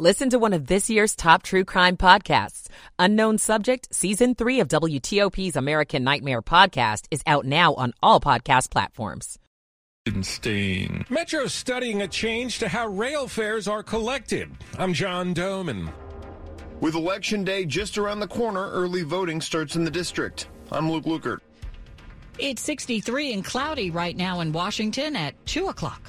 Listen to one of this year's top true crime podcasts. Unknown Subject, Season 3 of WTOP's American Nightmare podcast is out now on all podcast platforms. Stain. Metro's studying a change to how rail fares are collected. I'm John Domen. With Election Day just around the corner, early voting starts in the district. I'm Luke Lukert. It's 63 and cloudy right now in Washington at 2 o'clock.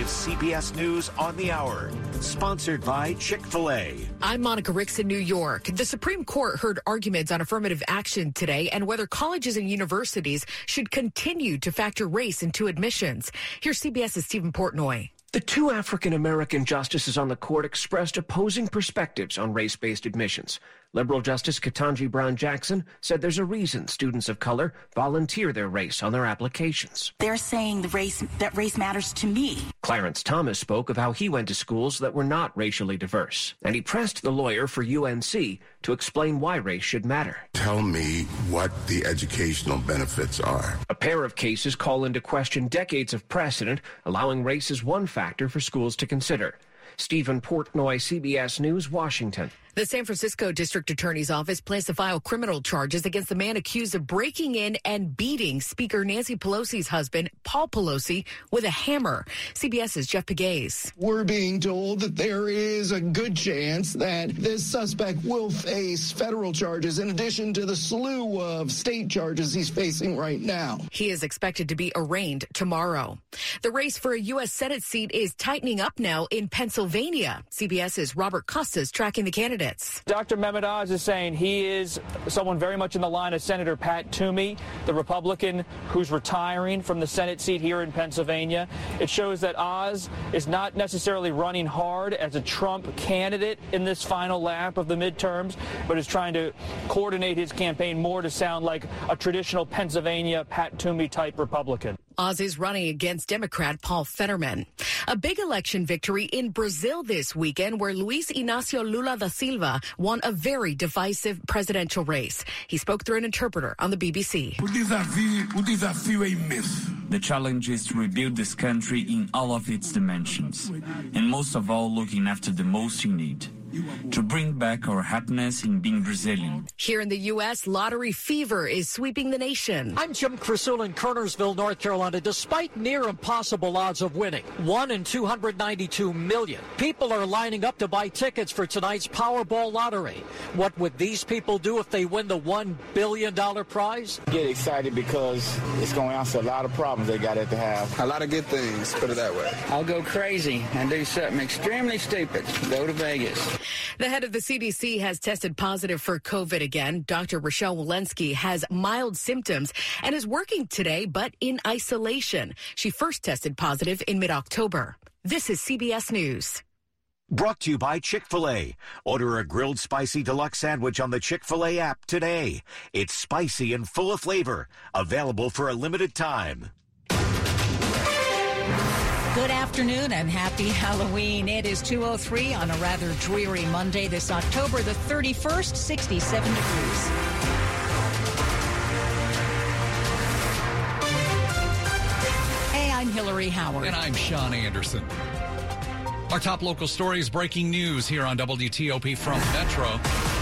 This is CBS News on the Hour, sponsored by Chick fil A. I'm Monica Ricks in New York. The Supreme Court heard arguments on affirmative action today and whether colleges and universities should continue to factor race into admissions. Here's CBS's Steven Portnoy. The two African American justices on the court expressed opposing perspectives on race based admissions. Liberal Justice Ketanji Brown Jackson said there's a reason students of color volunteer their race on their applications. They're saying the race that race matters to me. Clarence Thomas spoke of how he went to schools that were not racially diverse, and he pressed the lawyer for UNC to explain why race should matter. Tell me what the educational benefits are. A pair of cases call into question decades of precedent, allowing race as one factor for schools to consider. Steven Portnoy, CBS News, Washington. The San Francisco District Attorney's Office plans to file criminal charges against the man accused of breaking in and beating Speaker Nancy Pelosi's husband, Paul Pelosi, with a hammer. CBS's Jeff Pegues. We're being told that there is a good chance that this suspect will face federal charges in addition to the slew of state charges he's facing right now. He is expected to be arraigned tomorrow. The race for a U.S. Senate seat is tightening up now in Pennsylvania. CBS's Robert Costa's tracking the candidates Dr. Mehmet Oz is saying he is someone very much in the line of Senator Pat Toomey, the Republican who's retiring from the Senate seat here in Pennsylvania. It shows that Oz is not necessarily running hard as a Trump candidate in this final lap of the midterms, but is trying to coordinate his campaign more to sound like a traditional Pennsylvania Pat Toomey type Republican. Oz is running against Democrat Paul Fetterman. A big election victory in Brazil this weekend where Luis Inacio Lula da Silva won a very divisive presidential race. He spoke through an interpreter on the BBC. The challenge is to rebuild this country in all of its dimensions, and most of all, looking after the most in need to bring back our happiness in being Brazilian. Here in the U.S., lottery fever is sweeping the nation. I'm Jim Krasula in Kernersville, North Carolina. Despite near impossible odds of winning, 1 in 292 million, people are lining up to buy tickets for tonight's Powerball lottery. What would these people do if they win the $1 billion prize? Get excited because it's going to answer a lot of problems they got at the house. A lot of good things, put it that way. I'll go crazy and do something extremely stupid. Go to Vegas. The head of the CDC has tested positive for COVID again. Dr. Rochelle Walensky has mild symptoms and is working today, but in isolation. She first tested positive in mid October. This is CBS News. Brought to you by Chick fil A. Order a grilled spicy deluxe sandwich on the Chick fil A app today. It's spicy and full of flavor. Available for a limited time. Good afternoon and happy Halloween. It is 203 on a rather dreary Monday this October the 31st, 67 degrees. Hey, I'm Hillary Howard. And I'm Sean Anderson. Our top local stories breaking news here on WTOP from Metro.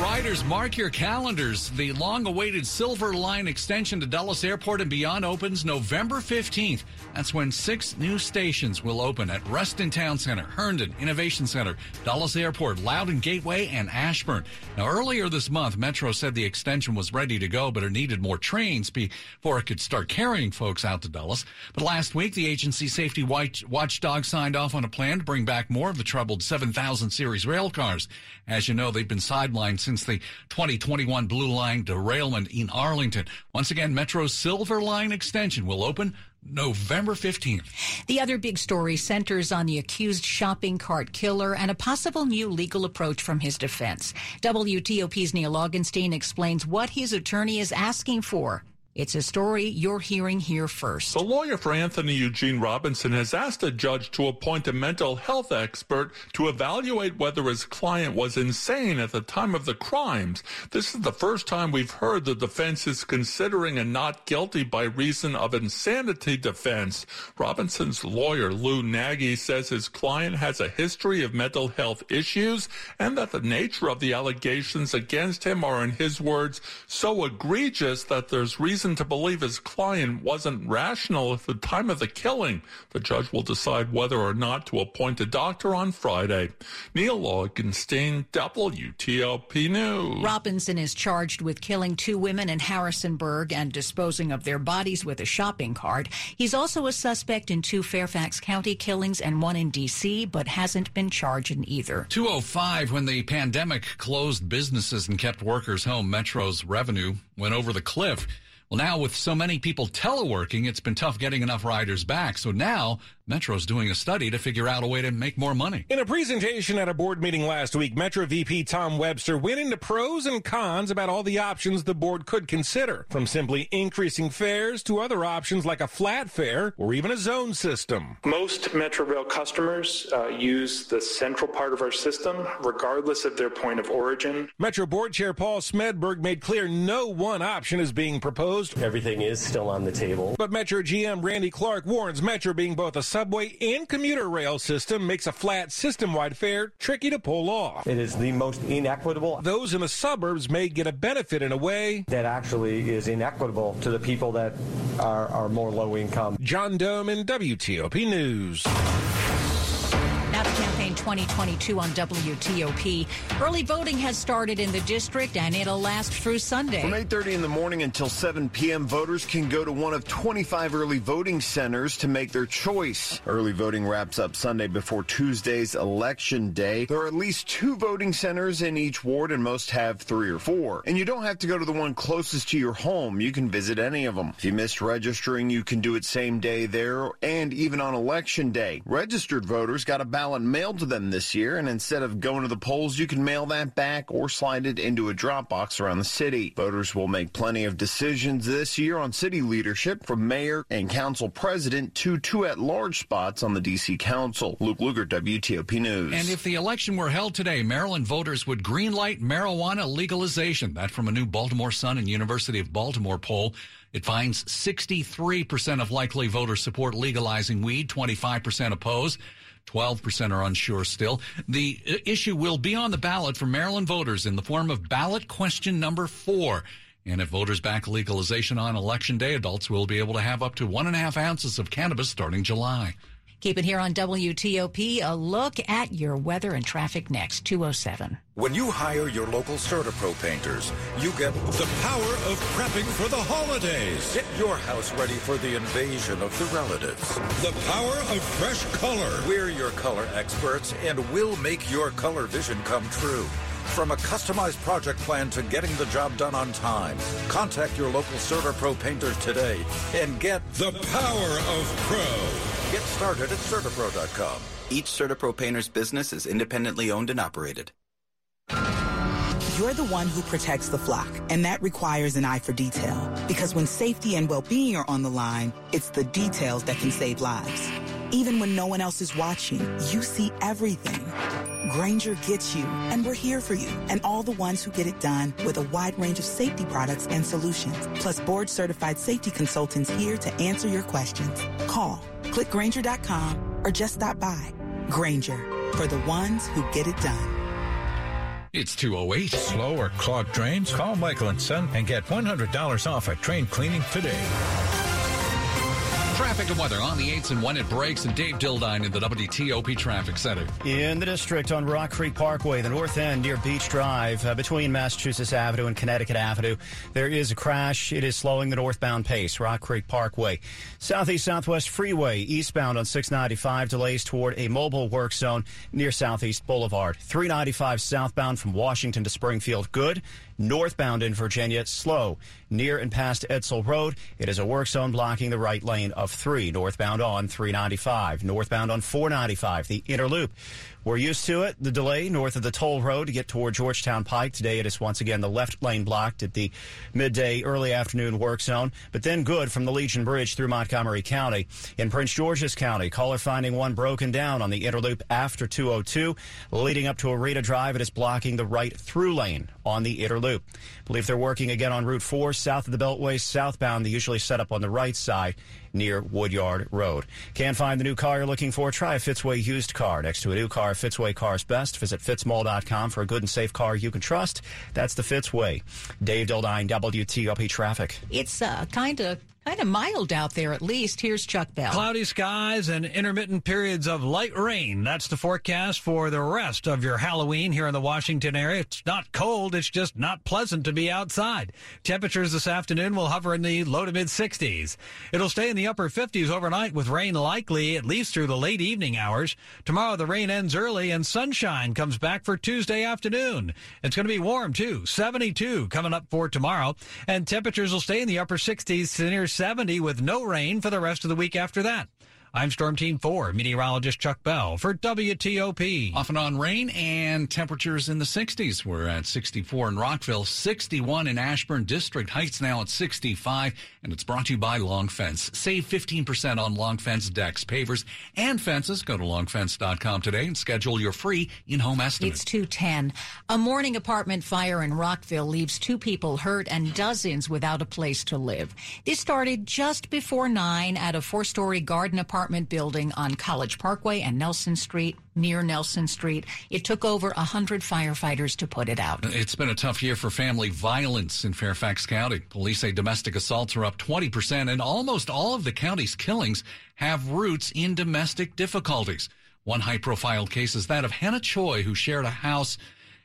Riders, mark your calendars. The long awaited Silver Line extension to Dulles Airport and beyond opens November 15th. That's when six new stations will open at Reston Town Center, Herndon Innovation Center, Dulles Airport, Loudoun Gateway, and Ashburn. Now, earlier this month, Metro said the extension was ready to go, but it needed more trains before it could start carrying folks out to Dulles. But last week, the agency safety watch- watchdog signed off on a plan to bring back more of the troubled 7000 series rail cars. As you know, they've been sidelined since the 2021 Blue Line derailment in Arlington. Once again, Metro's Silver Line extension will open November 15th. The other big story centers on the accused shopping cart killer and a possible new legal approach from his defense. WTOP's Neil Augenstein explains what his attorney is asking for. It's a story you're hearing here first. The lawyer for Anthony Eugene Robinson has asked a judge to appoint a mental health expert to evaluate whether his client was insane at the time of the crimes. This is the first time we've heard the defense is considering a not guilty by reason of insanity defense. Robinson's lawyer, Lou Nagy, says his client has a history of mental health issues and that the nature of the allegations against him are, in his words, so egregious that there's reason reason to believe his client wasn't rational at the time of the killing. The judge will decide whether or not to appoint a doctor on Friday. Neil Augenstein, WTOP News. Robinson is charged with killing two women in Harrisonburg and disposing of their bodies with a shopping cart. He's also a suspect in two Fairfax County killings and one in D.C., but hasn't been charged in either. 205, when the pandemic closed businesses and kept workers home, Metro's revenue went over the cliff. Well, now with so many people teleworking, it's been tough getting enough riders back. So now Metro's doing a study to figure out a way to make more money. In a presentation at a board meeting last week, Metro VP Tom Webster went into pros and cons about all the options the board could consider, from simply increasing fares to other options like a flat fare or even a zone system. Most Metro Rail customers uh, use the central part of our system, regardless of their point of origin. Metro Board Chair Paul Smedberg made clear no one option is being proposed. Everything is still on the table. But Metro GM Randy Clark warns Metro being both a subway and commuter rail system makes a flat system-wide fare tricky to pull off. It is the most inequitable. Those in the suburbs may get a benefit in a way that actually is inequitable to the people that are, are more low income. John Domen WTOP News. Campaign 2022 on WTOP. Early voting has started in the district and it'll last through Sunday. From 8:30 in the morning until 7 p.m., voters can go to one of 25 early voting centers to make their choice. Early voting wraps up Sunday before Tuesday's election day. There are at least two voting centers in each ward and most have 3 or 4. And you don't have to go to the one closest to your home. You can visit any of them. If you missed registering, you can do it same day there and even on election day. Registered voters got a ballot mailed to them this year, and instead of going to the polls, you can mail that back or slide it into a drop box around the city. Voters will make plenty of decisions this year on city leadership, from mayor and council president to two at-large spots on the D.C. Council. Luke Lukert, WTOP News. And if the election were held today, Maryland voters would greenlight marijuana legalization. That from a new Baltimore Sun and University of Baltimore poll. It finds 63% of likely voters support legalizing weed, 25% oppose. 12% are unsure still. The uh, issue will be on the ballot for Maryland voters in the form of ballot question number four. And if voters back legalization on election day, adults will be able to have up to one and a half ounces of cannabis starting July. Keep it here on WTOP. A look at your weather and traffic next, 207. When you hire your local CertaPro painters, you get the power of prepping for the holidays. Get your house ready for the invasion of the relatives. The power of fresh color. We're your color experts and we'll make your color vision come true. From a customized project plan to getting the job done on time, contact your local CertaPro painters today and get the power of pro. Get started at CertaPro.com. Each CertaPro painter's business is independently owned and operated. You're the one who protects the flock, and that requires an eye for detail. Because when safety and well-being are on the line, it's the details that can save lives. Even when no one else is watching, you see everything. Grainger gets you, and we're here for you, and all the ones who get it done with a wide range of safety products and solutions, plus board-certified safety consultants here to answer your questions. Call, click Grainger.com, or just stop by. Grainger, for the ones who get it done. It's 208. Slow or clogged drains? Call Michael and Son and get $100 off a train cleaning today. Traffic and weather on the 8s and when it breaks, and Dave Dildine in the WTOP Traffic Center. In the district on Rock Creek Parkway, the north end near Beach Drive, uh, between Massachusetts Avenue and Connecticut Avenue, there is a crash. It is slowing the northbound pace, Rock Creek Parkway. Southeast Southwest Freeway, eastbound on 695, delays toward a mobile work zone near Southeast Boulevard. 395 southbound from Washington to Springfield, good. Northbound in Virginia, slow. Near and past Edsel Road, it is a work zone blocking the right lane of 3 northbound on 395, northbound on 495, the inner loop. We're used to it. The delay north of the toll road to get toward Georgetown Pike. Today it is once again the left lane blocked at the midday, early afternoon work zone, but then good from the Legion Bridge through Montgomery County. In Prince George's County, caller finding one broken down on the interloop after 202, leading up to Arena Drive. It is blocking the right through lane on the interloop. Believe they're working again on Route 4 south of the Beltway southbound. They usually set up on the right side near Woodyard Road. Can't find the new car you're looking for? Try a Fitzway used car. Next to a new car, Fitzway Cars Best. Visit fitzmall.com for a good and safe car you can trust. That's the Fitzway. Dave Dildine, WTOP Traffic. It's uh, kind of Kind of mild out there, at least. Here's Chuck Bell. Cloudy skies and intermittent periods of light rain. That's the forecast for the rest of your Halloween here in the Washington area. It's not cold, it's just not pleasant to be outside. Temperatures this afternoon will hover in the low to mid 60s. It'll stay in the upper 50s overnight with rain likely at least through the late evening hours. Tomorrow the rain ends early and sunshine comes back for Tuesday afternoon. It's going to be warm too. 72 coming up for tomorrow. And temperatures will stay in the upper 60s to near 70 with no rain for the rest of the week after that. I'm Storm Team 4 meteorologist Chuck Bell for WTOP. Off and on rain and temperatures in the 60s. We're at 64 in Rockville, 61 in Ashburn District Heights now at 65, and it's brought to you by Long Fence. Save 15% on Long Fence decks, pavers, and fences. Go to longfence.com today and schedule your free in-home estimate. It's 210. A morning apartment fire in Rockville leaves two people hurt and dozens without a place to live. This started just before 9 at a four-story garden apartment apartment building on College Parkway and Nelson Street, near Nelson Street. It took over 100 firefighters to put it out. It's been a tough year for family violence in Fairfax County. Police say domestic assaults are up 20%, and almost all of the county's killings have roots in domestic difficulties. One high profile case is that of Hannah Choi, who shared a house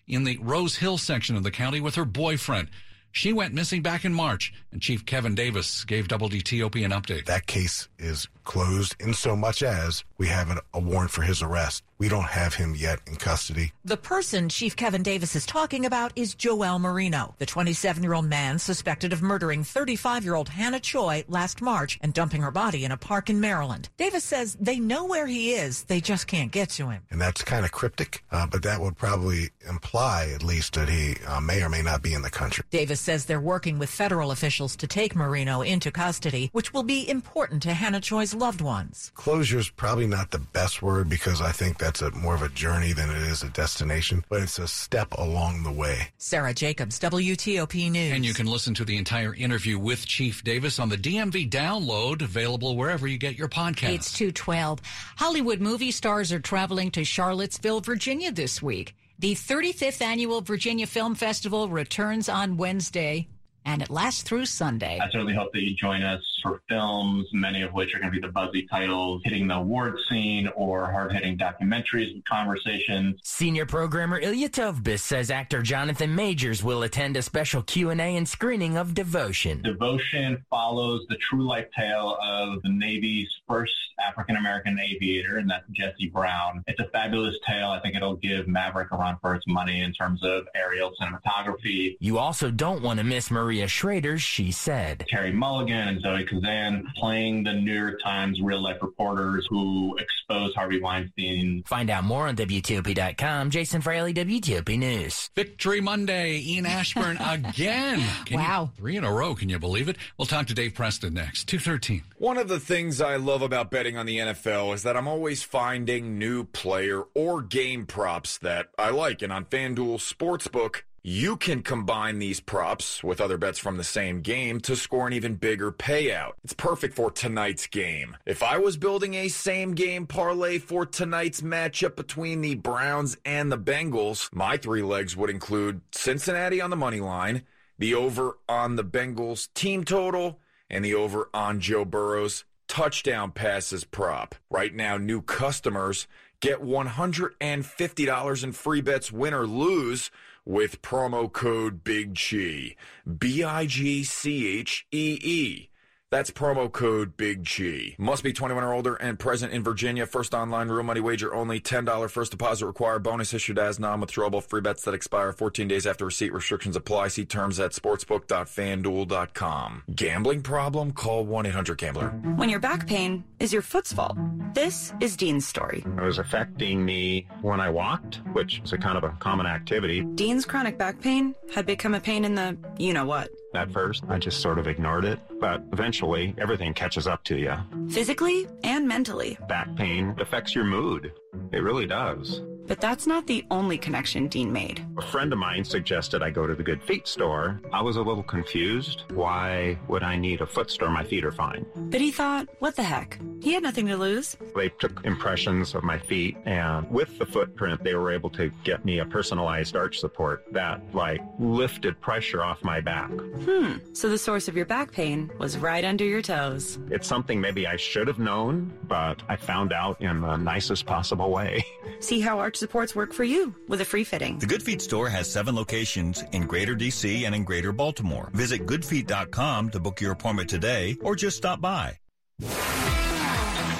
in the Rose Hill section of the county with her boyfriend. She went missing back in March, and Chief Kevin Davis gave WTOP an update. That case is closed in so much as we have an, a warrant for his arrest. We don't have him yet in custody. The person Chief Kevin Davis is talking about is Joel Marino, the 27 year old man suspected of murdering 35 year old Hannah Choi last March and dumping her body in a park in Maryland. Davis says they know where he is, they just can't get to him. And that's kind of cryptic, uh, but that would probably imply at least that he uh, may or may not be in the country. Davis says they're working with federal officials to take Marino into custody, which will be important to Hannah Choi's loved ones. Closure is probably not the best word because I think that's a more of a journey than it is a destination, but it's a step along the way. Sarah Jacobs, WTOP News. And you can listen to the entire interview with Chief Davis on the DMV download, available wherever you get your podcast. It's 212. Hollywood movie stars are traveling to Charlottesville, Virginia this week. The 35th annual Virginia Film Festival returns on Wednesday and it lasts through Sunday. I certainly hope that you join us for films, many of which are going to be the buzzy titles hitting the award scene or hard-hitting documentaries and conversations. Senior programmer Ilya Tovbis says actor Jonathan Majors will attend a special Q&A and screening of Devotion. Devotion follows the true life tale of the Navy's first African-American aviator, and that's Jesse Brown. It's a fabulous tale. I think it'll give Maverick a run for its money in terms of aerial cinematography. You also don't want to miss Maria Schrader, she said. Carey Mulligan and Zoe Kazan playing the New York Times real-life reporters who expose Harvey Weinstein. Find out more on WTOP.com. Jason Fraley, WTOP News. Victory Monday Ian Ashburn again. Can wow. You, three in a row. Can you believe it? We'll talk to Dave Preston next. 213. One of the things I love about betting on the NFL is that I'm always finding new player or game props that I like. And on FanDuel Sportsbook, you can combine these props with other bets from the same game to score an even bigger payout. It's perfect for tonight's game. If I was building a same game parlay for tonight's matchup between the Browns and the Bengals, my three legs would include Cincinnati on the money line, the over on the Bengals team total, and the over on Joe Burrow's touchdown passes prop. Right now, new customers get $150 in free bets win or lose with promo code Big. B I G C H E E. That's promo code Big G. Must be 21 or older and present in Virginia. First online real money wager only. $10 first deposit required. Bonus issued as non-withdrawable free bets that expire 14 days after receipt. Restrictions apply. See terms at sportsbook.fanduel.com. Gambling problem? Call 1-800-GAMBLER. When your back pain is your foot's fault. This is Dean's story. It was affecting me when I walked, which is a kind of a common activity. Dean's chronic back pain had become a pain in the you-know-what. At first, I just sort of ignored it, but eventually everything catches up to you. Physically and mentally. Back pain affects your mood. It really does. But that's not the only connection Dean made. A friend of mine suggested I go to the Good Feet store. I was a little confused. Why would I need a foot store? My feet are fine. But he thought, what the heck? He had nothing to lose. They took impressions of my feet, and with the footprint, they were able to get me a personalized arch support that, like, lifted pressure off my back. Hmm. So the source of your back pain was right under your toes. It's something maybe I should have known, but I found out in the nicest possible way. See how arch supports work for you with a free fitting. The Good Feet store has seven locations in Greater DC and in Greater Baltimore. Visit goodfeet.com to book your appointment today or just stop by.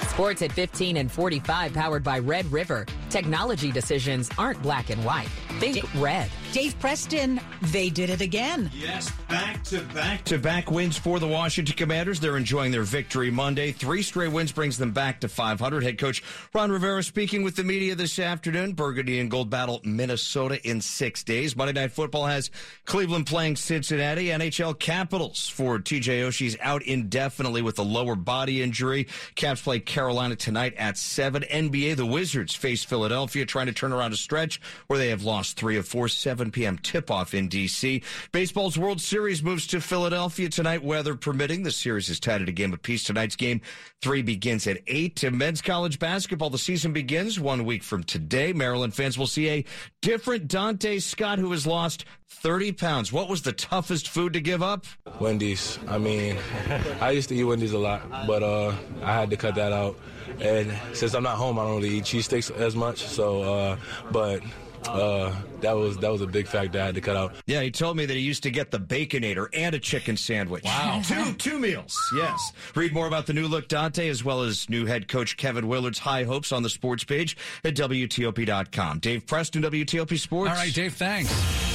Sports at 15 and 45 powered by Red River. Technology decisions aren't black and white. Think red. Dave Preston, they did it again. Yes, back to back to back wins for the Washington Commanders. They're enjoying their victory Monday. Three straight wins brings them back to 500. Head coach Ron Rivera speaking with the media this afternoon. Burgundy and Gold battle Minnesota in six days. Monday Night Football has Cleveland playing Cincinnati. NHL Capitals for TJ Oshie's out indefinitely with a lower body injury. Caps play Carolina tonight at 7. NBA, the Wizards face Philadelphia trying to turn around a stretch where they have lost three of four. 7 p.m. tip-off in D.C. Baseball's World Series moves to Philadelphia tonight, weather permitting. The series is tied at a game apiece. Tonight's game three begins at 8. To men's college basketball, the season begins one week from today. Maryland fans will see a different Donta Scott who has lost 30 pounds. What was the toughest food to give up? Wendy's. I mean, I used to eat Wendy's a lot, but uh, I had to cut that out. And since I'm not home, I don't really eat cheesesteaks as much. So, uh, but uh, that was that was a big factor I had to cut out. Yeah, he told me that he used to get the baconator and a chicken sandwich. Wow, two two meals. Yes. Read more about the new look Donta as well as new head coach Kevin Willard's high hopes on the sports page at WTOP.com. Dave Preston, WTOP Sports. All right, Dave. Thanks.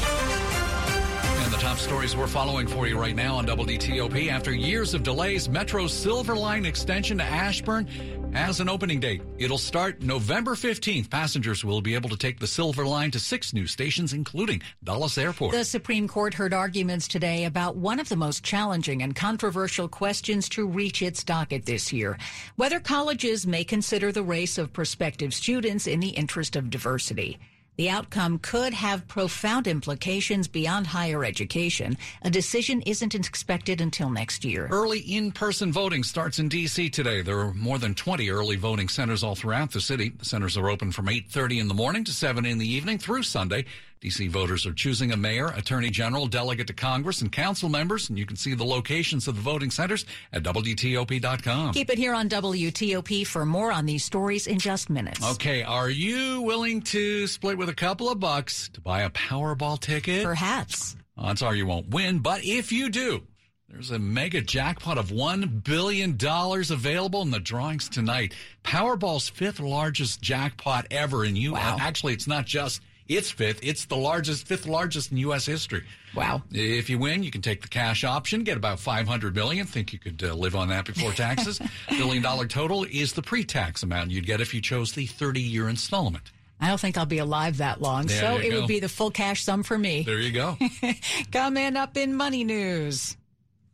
Top stories we're following for you right now on WTOP. After years of delays, Metro's Silver Line extension to Ashburn has an opening date. It'll start November 15th. Passengers will be able to take the Silver Line to six new stations, including Dulles Airport. The Supreme Court heard arguments today about one of the most challenging and controversial questions to reach its docket this year whether colleges may consider the race of prospective students in the interest of diversity. The outcome could have profound implications beyond higher education. A decision isn't expected until next year. Early in-person voting starts in D.C. today. There are more than 20 early voting centers all throughout the city. The centers are open from 8.30 in the morning to 7 in the evening through Sunday. D.C. voters are choosing a mayor, attorney general, delegate to Congress, and council members. And you can see the locations of the voting centers at WTOP.com. Keep it here on WTOP for more on these stories in just minutes. Okay, are you willing to split with a couple of bucks to buy a Powerball ticket? Perhaps. Odds are you won't win, but if you do, there's a mega jackpot of $1 billion available in the drawings tonight. Powerball's fifth largest jackpot ever in you. Wow. Actually, it's not just its fifth, it's the largest, fifth largest in U.S. history. Wow. If you win, you can take the cash option, get about 500 million. Think you could uh, live on that before taxes. Billion dollar total is the pre-tax amount you'd get if you chose the 30 year installment. I don't think I'll be alive that long, There so it go. would be the full cash sum for me. There you go. Coming up in money news.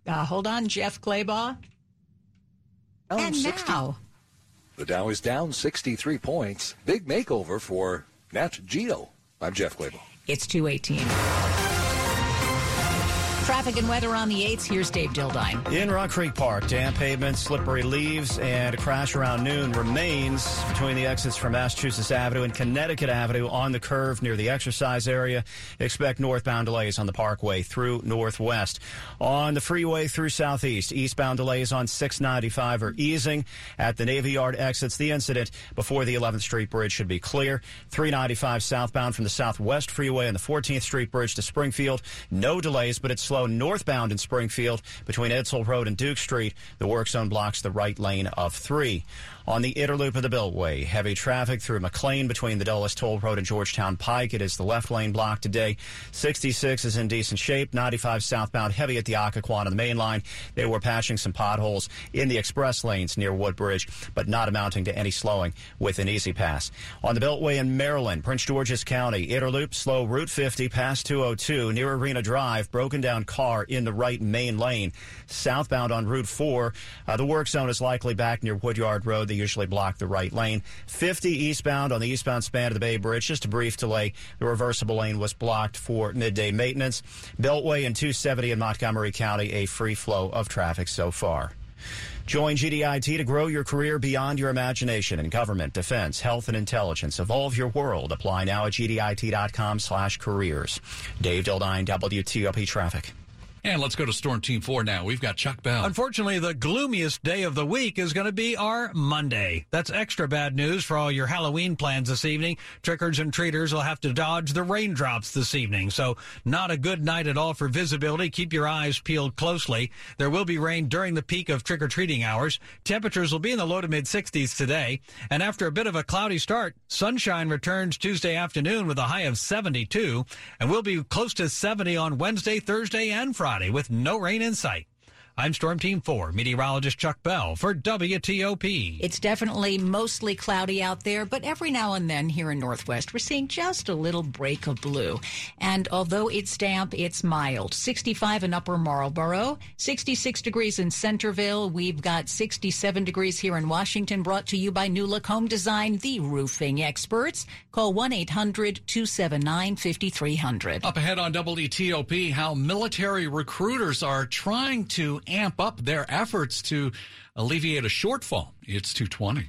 Uh, hold on, Jeff Clabaugh. and 60. now, The Dow is down 63 points. Big makeover for Nat Geo. I'm Jeff Clabaugh. it's 218. Traffic and weather on the 8th. Here's Dave Dildine. In Rock Creek Park, damp pavement, slippery leaves, and a crash around noon remains between the exits from Massachusetts Avenue and Connecticut Avenue on the curve near the exercise area. Expect northbound delays on the Parkway through Northwest. On the freeway through Southeast, eastbound delays on 695 are easing. At the Navy Yard exits, the incident before the 11th Street Bridge should be clear. 395 southbound from the Southwest Freeway and the 14th Street Bridge to Springfield. No delays, but it's slow northbound in Springfield between Edsel Road and Duke Street. The work zone blocks the right lane of 3. On the inner loop of the Beltway, heavy traffic through McLean between the Dulles Toll Road and Georgetown Pike. It is the left lane blocked today. 66 is in decent shape. 95 southbound heavy at the Occoquan on the main line. They were patching some potholes in the express lanes near Woodbridge, but not amounting to any slowing with an E-ZPass. On the Beltway in Maryland, Prince George's County, inner loop slow Route 50 past 202 near Arena Drive. Broken down car in the right main lane. Southbound on Route 4, uh, the work zone is likely back near Woodyard Road. The usually block the right lane. 50 eastbound on the eastbound span of the Bay Bridge. Just a brief delay. The reversible lane was blocked for midday maintenance. Beltway and 270 in Montgomery County, a free flow of traffic so far. Join GDIT to grow your career beyond your imagination in government, defense, health, and intelligence. Evolve your world. Apply now at gdit.com slash careers. Dave Dildine, WTOP Traffic. And let's go to Storm Team 4 now. We've got Chuck Bell. Unfortunately, the gloomiest day of the week is going to be our Monday. That's extra bad news for all your Halloween plans this evening. Trickers and treaters will have to dodge the raindrops this evening. So, not a good night at all for visibility. Keep your eyes peeled closely. There will be rain during the peak of trick or treating hours. Temperatures will be in the low to mid 60s today. And after a bit of a cloudy start, sunshine returns Tuesday afternoon with a high of 72. And we'll be close to 70 on Wednesday, Thursday, and Friday. Friday with no rain in sight. I'm Storm Team 4, meteorologist Chuck Bell for WTOP. It's definitely mostly cloudy out there, but every now and then here in Northwest, we're seeing just a little break of blue. And although it's damp, it's mild. 65 in Upper Marlboro, 66 degrees in Centreville. We've got 67 degrees here in Washington, brought to you by New Look Home Design, the roofing experts. Call 1 800 279 5300. Up ahead on WTOP, how military recruiters are trying to amp up their efforts to alleviate a shortfall. It's 220.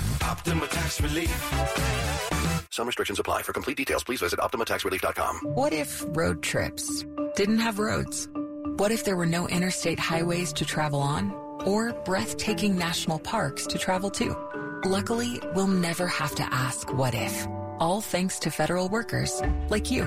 Optima Tax Relief. Some restrictions apply. For complete details, please visit OptimaTaxRelief.com. What if road trips didn't have roads? What if there were no interstate highways to travel on or breathtaking national parks to travel to? Luckily, we'll never have to ask what if, all thanks to federal workers like you.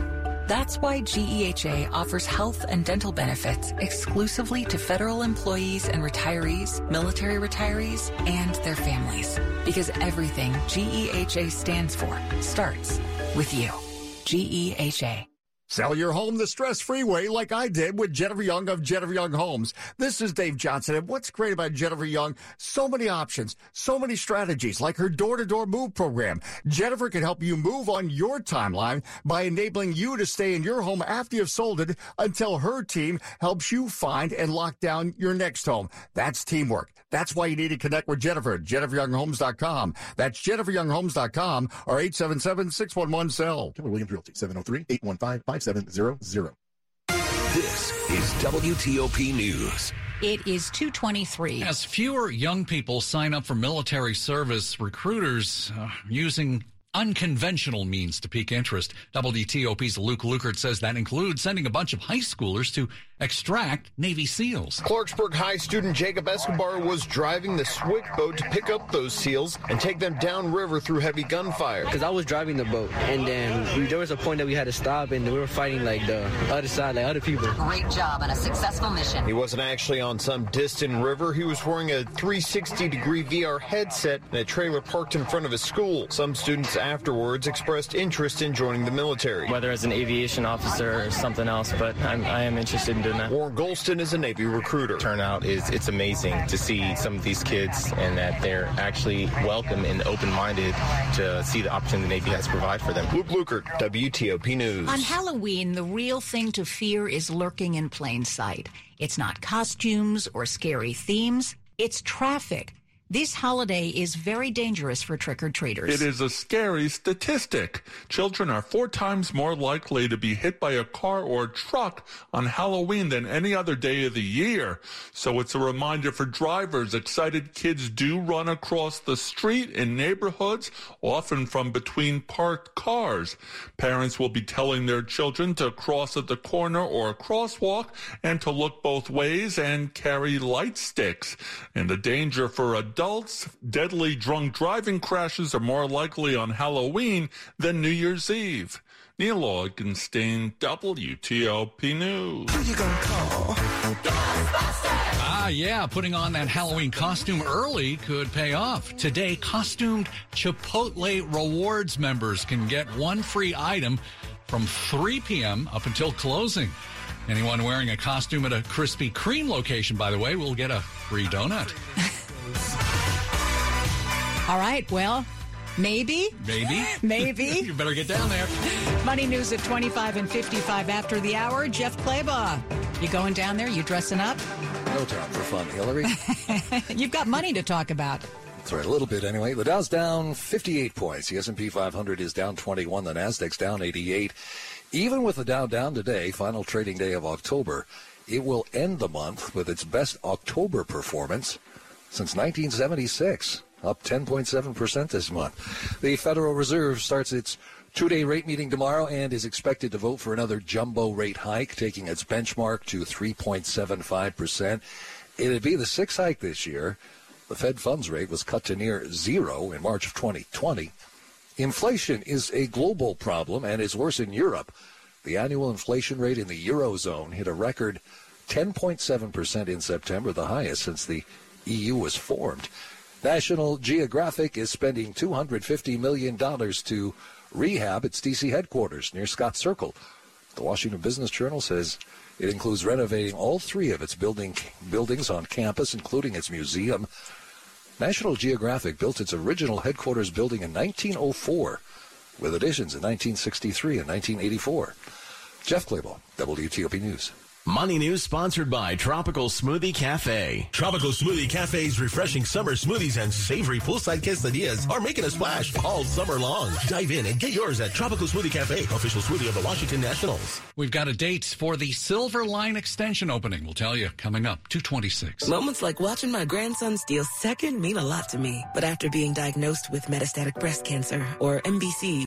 That's why GEHA offers health and dental benefits exclusively to federal employees and retirees, military retirees, and their families. Because everything GEHA stands for starts with you. GEHA. Sell your home the stress-free way like I did with Jennifer Young of Jennifer Young Homes. This is Dave Johnson. And what's great about Jennifer Young? So many options, so many strategies like her door-to-door move program. Jennifer can help you move on your timeline by enabling you to stay in your home after you've sold it until her team helps you find and lock down your next home. That's teamwork. That's why you need to connect with Jennifer at jenniferyounghomes.com. That's jenniferyounghomes.com or 877-611-SELL. Keller Williams Realty, oh 703-815-5700. This is WTOP News. It is 223. As fewer young people sign up for military service, recruiters uh, using unconventional means to pique interest. WTOP's Luke Lukert says that includes sending a bunch of high schoolers to extract Navy SEALs. Clarksburg High student Jacob Escobar was driving the Swick boat to pick up those SEALs and take them downriver through heavy gunfire. Because I was driving the boat, and then we, there was a point that we had to stop, and we were fighting like the other side, like other people. Great job on a successful mission. He wasn't actually on some distant river. He was wearing a 360 degree VR headset in a trailer parked in front of his school. Some students afterwards expressed interest in joining the military. Whether as an aviation officer or something else, but I'm, I am interested in doing that. Warren Golston is a Navy recruiter. Turnout is it's amazing to see some of these kids and that they're actually welcome and open-minded to see the opportunity the Navy has to provide for them. Luke Lukert, WTOP News. On Halloween, the real thing to fear is lurking in plain sight. It's not costumes or scary themes, it's traffic. This holiday is very dangerous for trick or treaters. It is a scary statistic. Children are four times more likely to be hit by a car or a truck on Halloween than any other day of the year. So it's a reminder for drivers. Excited kids do run across the street in neighborhoods, often from between parked cars. Parents will be telling their children to cross at the corner or a crosswalk and to look both ways and carry light sticks. And the danger for adults adults, deadly drunk driving crashes are more likely on Halloween than New Year's Eve. Neil Augenstein, WTOP News. Who you gonna call? Ah, yeah, putting on that Halloween costume early could pay off. Today, costumed Chipotle Rewards members can get one free item from 3 p.m. up until closing. Anyone wearing a costume at a Krispy Kreme location, by the way, will get a free donut. All right, well, maybe. Maybe. maybe. you better get down there. Money news at 25 and 55 after the hour. Jeff Clabaugh, You going down there? You dressing up? No time for fun, Hillary. You've got money to talk about. That's right, a little bit anyway. The Dow's down 58 points. The S&P 500 is down 21. The Nasdaq's down 88. Even with the Dow down today, final trading day of October, it will end the month with its best October performance since 1976 up 10.7% this month. The Federal Reserve starts its two day rate meeting tomorrow and is expected to vote for another jumbo rate hike, taking its benchmark to 3.75%. It'd be the sixth hike this year. The Fed funds rate was cut to near zero in March of 2020. Inflation is a global problem and is worse in Europe. The annual inflation rate in the Eurozone hit a record 10.7% in September, the highest since the EU was formed. National Geographic is spending $250 million to rehab its DC headquarters near Scott Circle. The Washington Business Journal says it includes renovating all three of its building, buildings on campus, including its museum. National Geographic built its original headquarters building in 1904, with additions in 1963 and 1984. Jeff Clabaugh, WTOP News. Money News sponsored by Tropical Smoothie Cafe. Tropical Smoothie Cafe's refreshing summer smoothies and savory poolside quesadillas are making a splash all summer long. Dive in and get yours at Tropical Smoothie Cafe, official smoothie of the Washington Nationals. We've got a date for the Silver Line extension opening. We'll tell you coming up 226. Moments like watching my grandson steal second mean a lot to me. But after being diagnosed with metastatic breast cancer or MBC,